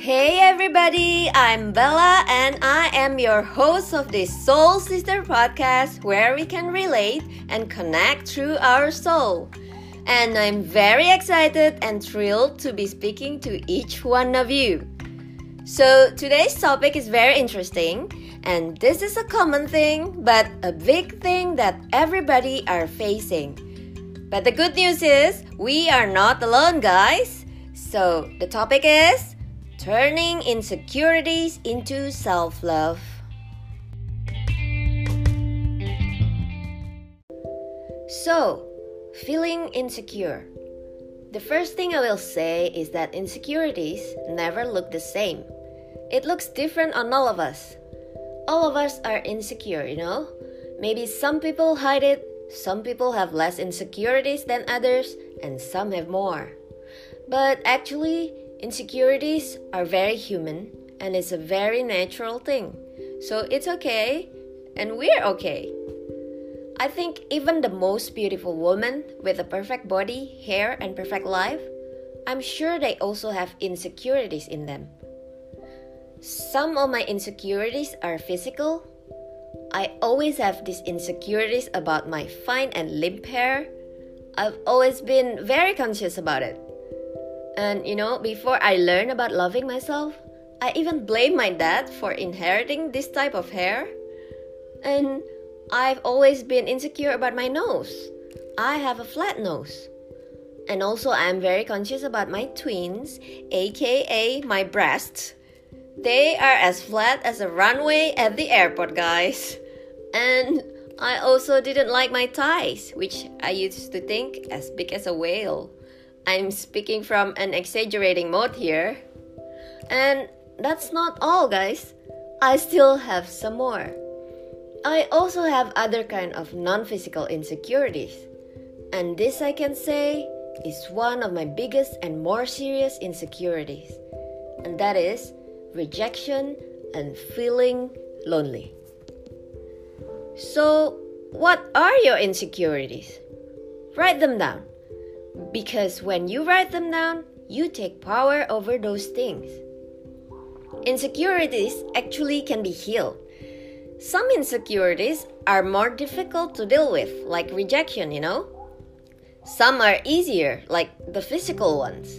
Hey everybody, I'm Bella and I am your host of this Soul Sister podcast where we can relate and connect through our soul. And I'm very excited and thrilled to be speaking to each one of you. So, today's topic is very interesting, and this is a common thing, but a big thing that everybody are facing. But the good news is, we are not alone, guys. So, the topic is turning insecurities into self love. So, feeling insecure. The first thing I will say is that insecurities never look the same. It looks different on all of us. All of us are insecure, you know? Maybe some people hide it, some people have less insecurities than others, and some have more. But actually, insecurities are very human and it's a very natural thing. So it's okay, and we're okay. I think even the most beautiful woman with a perfect body, hair, and perfect life, I'm sure they also have insecurities in them. Some of my insecurities are physical. I always have these insecurities about my fine and limp hair. I've always been very conscious about it. And you know, before I learned about loving myself, I even blame my dad for inheriting this type of hair. And I've always been insecure about my nose. I have a flat nose. And also, I'm very conscious about my twins, aka my breasts. They are as flat as a runway at the airport, guys. And I also didn't like my thighs, which I used to think as big as a whale. I'm speaking from an exaggerating mode here. And that's not all, guys. I still have some more. I also have other kind of non-physical insecurities. And this I can say is one of my biggest and more serious insecurities. And that is rejection, and feeling lonely. So, what are your insecurities? Write them down. Because when you write them down, you take power over those things. Insecurities actually can be healed. Some insecurities are more difficult to deal with, like rejection, you know? Some are easier, like the physical ones.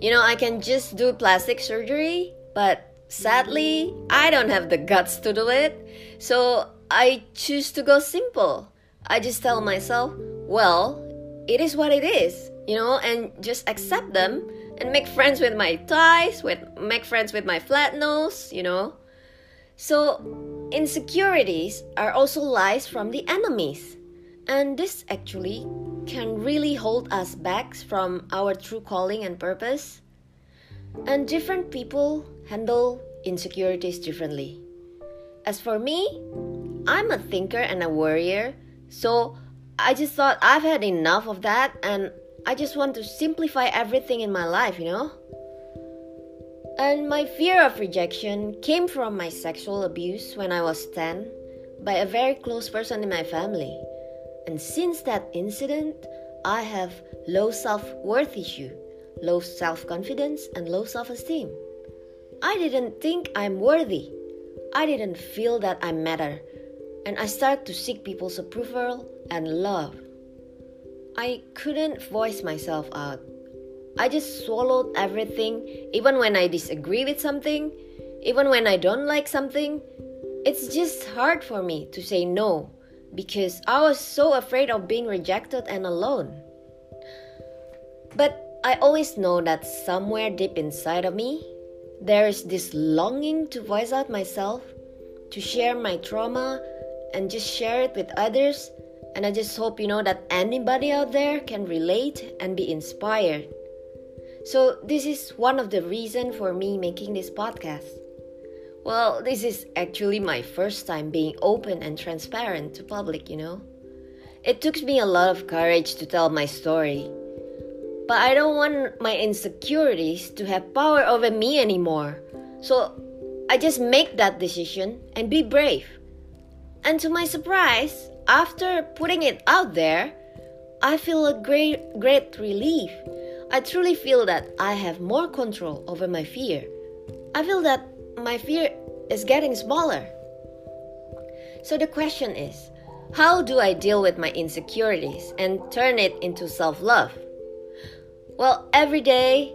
You know, I can just do plastic surgery but sadly, I don't have the guts to do it. So I choose to go simple. I just tell myself, well, it is what it is, you know, and just accept them and make friends with my thighs, with make friends with my flat nose, you know. So insecurities are also lies from the enemies. And this actually can really hold us back from our true calling and purpose. And different people handle insecurities differently. As for me, I'm a thinker and a worrier, so I just thought I've had enough of that and I just want to simplify everything in my life, you know? And my fear of rejection came from my sexual abuse when I was 10 by a very close person in my family. And since that incident, I have low self-worth issue, low self-confidence and low self-esteem. I didn't think I'm worthy. I didn't feel that I matter. And I started to seek people's approval and love. I couldn't voice myself out. I just swallowed everything, even when I disagree with something, even when I don't like something. It's just hard for me to say no because I was so afraid of being rejected and alone. But I always know that somewhere deep inside of me, there is this longing to voice out myself, to share my trauma, and just share it with others. And I just hope you know that anybody out there can relate and be inspired. So, this is one of the reasons for me making this podcast. Well, this is actually my first time being open and transparent to public, you know. It took me a lot of courage to tell my story but I don't want my insecurities to have power over me anymore. So I just make that decision and be brave. And to my surprise, after putting it out there, I feel a great great relief. I truly feel that I have more control over my fear. I feel that my fear is getting smaller. So the question is how do I deal with my insecurities and turn it into self love? Well, every day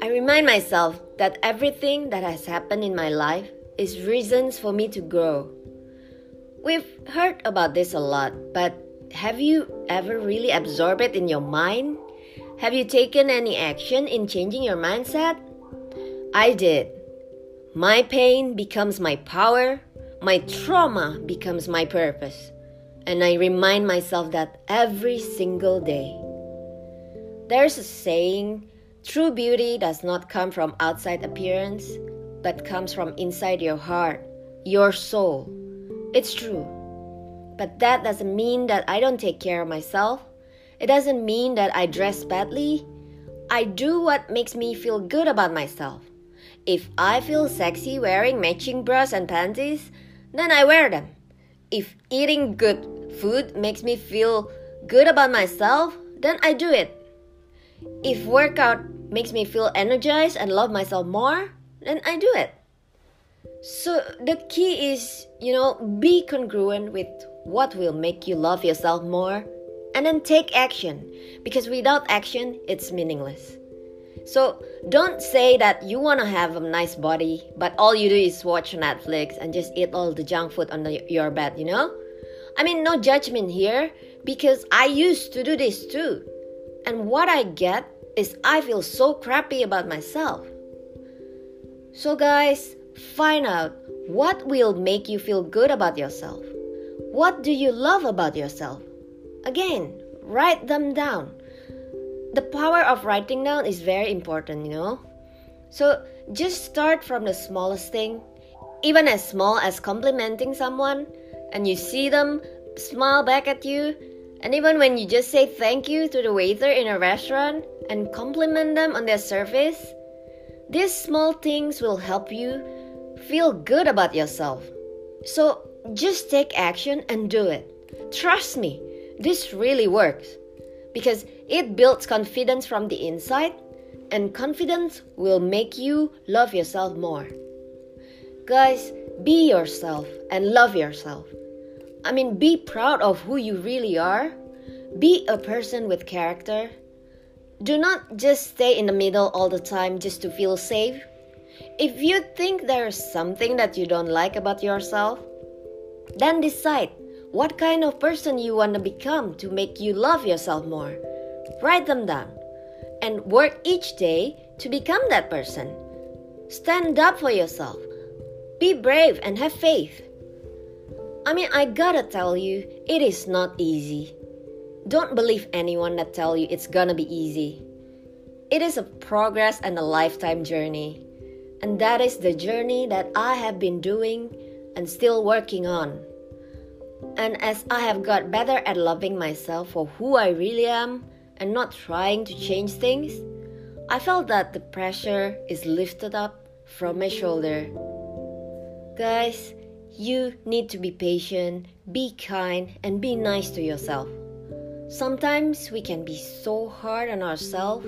I remind myself that everything that has happened in my life is reasons for me to grow. We've heard about this a lot, but have you ever really absorbed it in your mind? Have you taken any action in changing your mindset? I did. My pain becomes my power, my trauma becomes my purpose, and I remind myself that every single day. There's a saying true beauty does not come from outside appearance, but comes from inside your heart, your soul. It's true. But that doesn't mean that I don't take care of myself. It doesn't mean that I dress badly. I do what makes me feel good about myself. If I feel sexy wearing matching bras and panties, then I wear them. If eating good food makes me feel good about myself, then I do it. If workout makes me feel energized and love myself more, then I do it. So the key is, you know, be congruent with what will make you love yourself more and then take action because without action, it's meaningless. So don't say that you want to have a nice body, but all you do is watch Netflix and just eat all the junk food on the, your bed, you know? I mean, no judgment here because I used to do this too. And what I get is I feel so crappy about myself. So, guys, find out what will make you feel good about yourself. What do you love about yourself? Again, write them down the power of writing down is very important, you know? So just start from the smallest thing, even as small as complimenting someone, and you see them smile back at you. And even when you just say thank you to the waiter in a restaurant and compliment them on their service, these small things will help you feel good about yourself. So just take action and do it. Trust me, this really works because it builds confidence from the inside, and confidence will make you love yourself more. Guys, be yourself and love yourself. I mean, be proud of who you really are. Be a person with character. Do not just stay in the middle all the time just to feel safe. If you think there's something that you don't like about yourself, then decide what kind of person you want to become to make you love yourself more. Write them down and work each day to become that person. Stand up for yourself. Be brave and have faith. I mean, I gotta tell you, it is not easy. Don't believe anyone that tell you it's gonna be easy. It is a progress and a lifetime journey. And that is the journey that I have been doing and still working on. And as I have got better at loving myself for who I really am and not trying to change things, I felt that the pressure is lifted up from my shoulder. Guys, you need to be patient, be kind, and be nice to yourself. Sometimes we can be so hard on ourselves,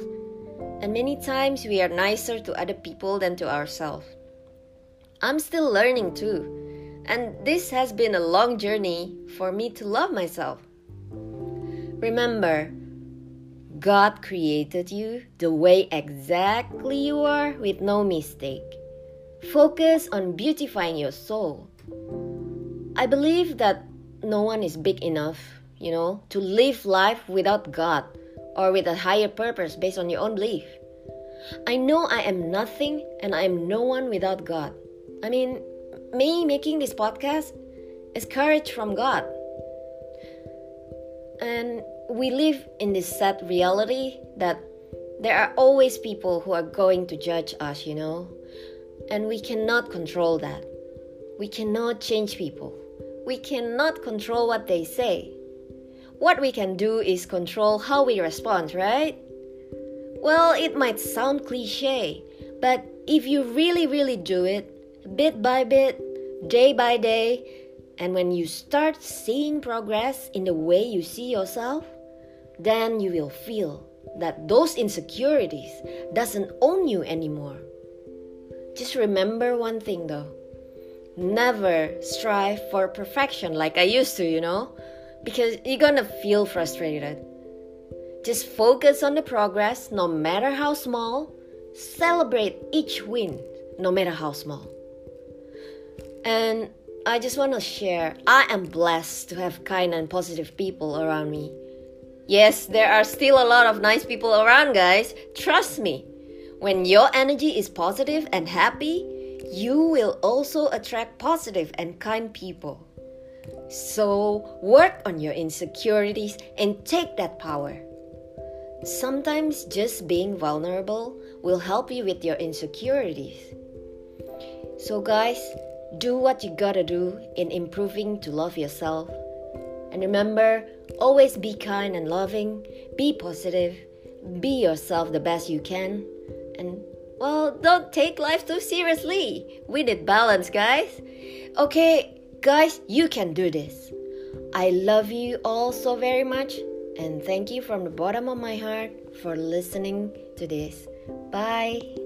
and many times we are nicer to other people than to ourselves. I'm still learning too and this has been a long journey for me to love myself. Remember, God created you the way exactly you are with no mistake. Focus on beautifying your soul. I believe that no one is big enough, you know, to live life without God or with a higher purpose based on your own belief. I know I am nothing and I am no one without God. I mean, me making this podcast is courage from God. And we live in this sad reality that there are always people who are going to judge us, you know? And we cannot control that. We cannot change people. We cannot control what they say. What we can do is control how we respond, right? Well, it might sound cliche, but if you really, really do it, bit by bit, day by day, and when you start seeing progress in the way you see yourself, then you will feel that those insecurities doesn't own you anymore. Just remember one thing though never strive for perfection like I used to, you know, because you're gonna feel frustrated. Just focus on the progress, no matter how small. Celebrate each win, no matter how small. And I just want to share I am blessed to have kind and positive people around me. Yes, there are still a lot of nice people around, guys. Trust me. When your energy is positive and happy, you will also attract positive and kind people. So, work on your insecurities and take that power. Sometimes just being vulnerable will help you with your insecurities. So, guys, do what you gotta do in improving to love yourself. And remember, always be kind and loving, be positive, be yourself the best you can, and well, don't take life too seriously. We need balance, guys. Okay, guys, you can do this. I love you all so very much, and thank you from the bottom of my heart for listening to this. Bye.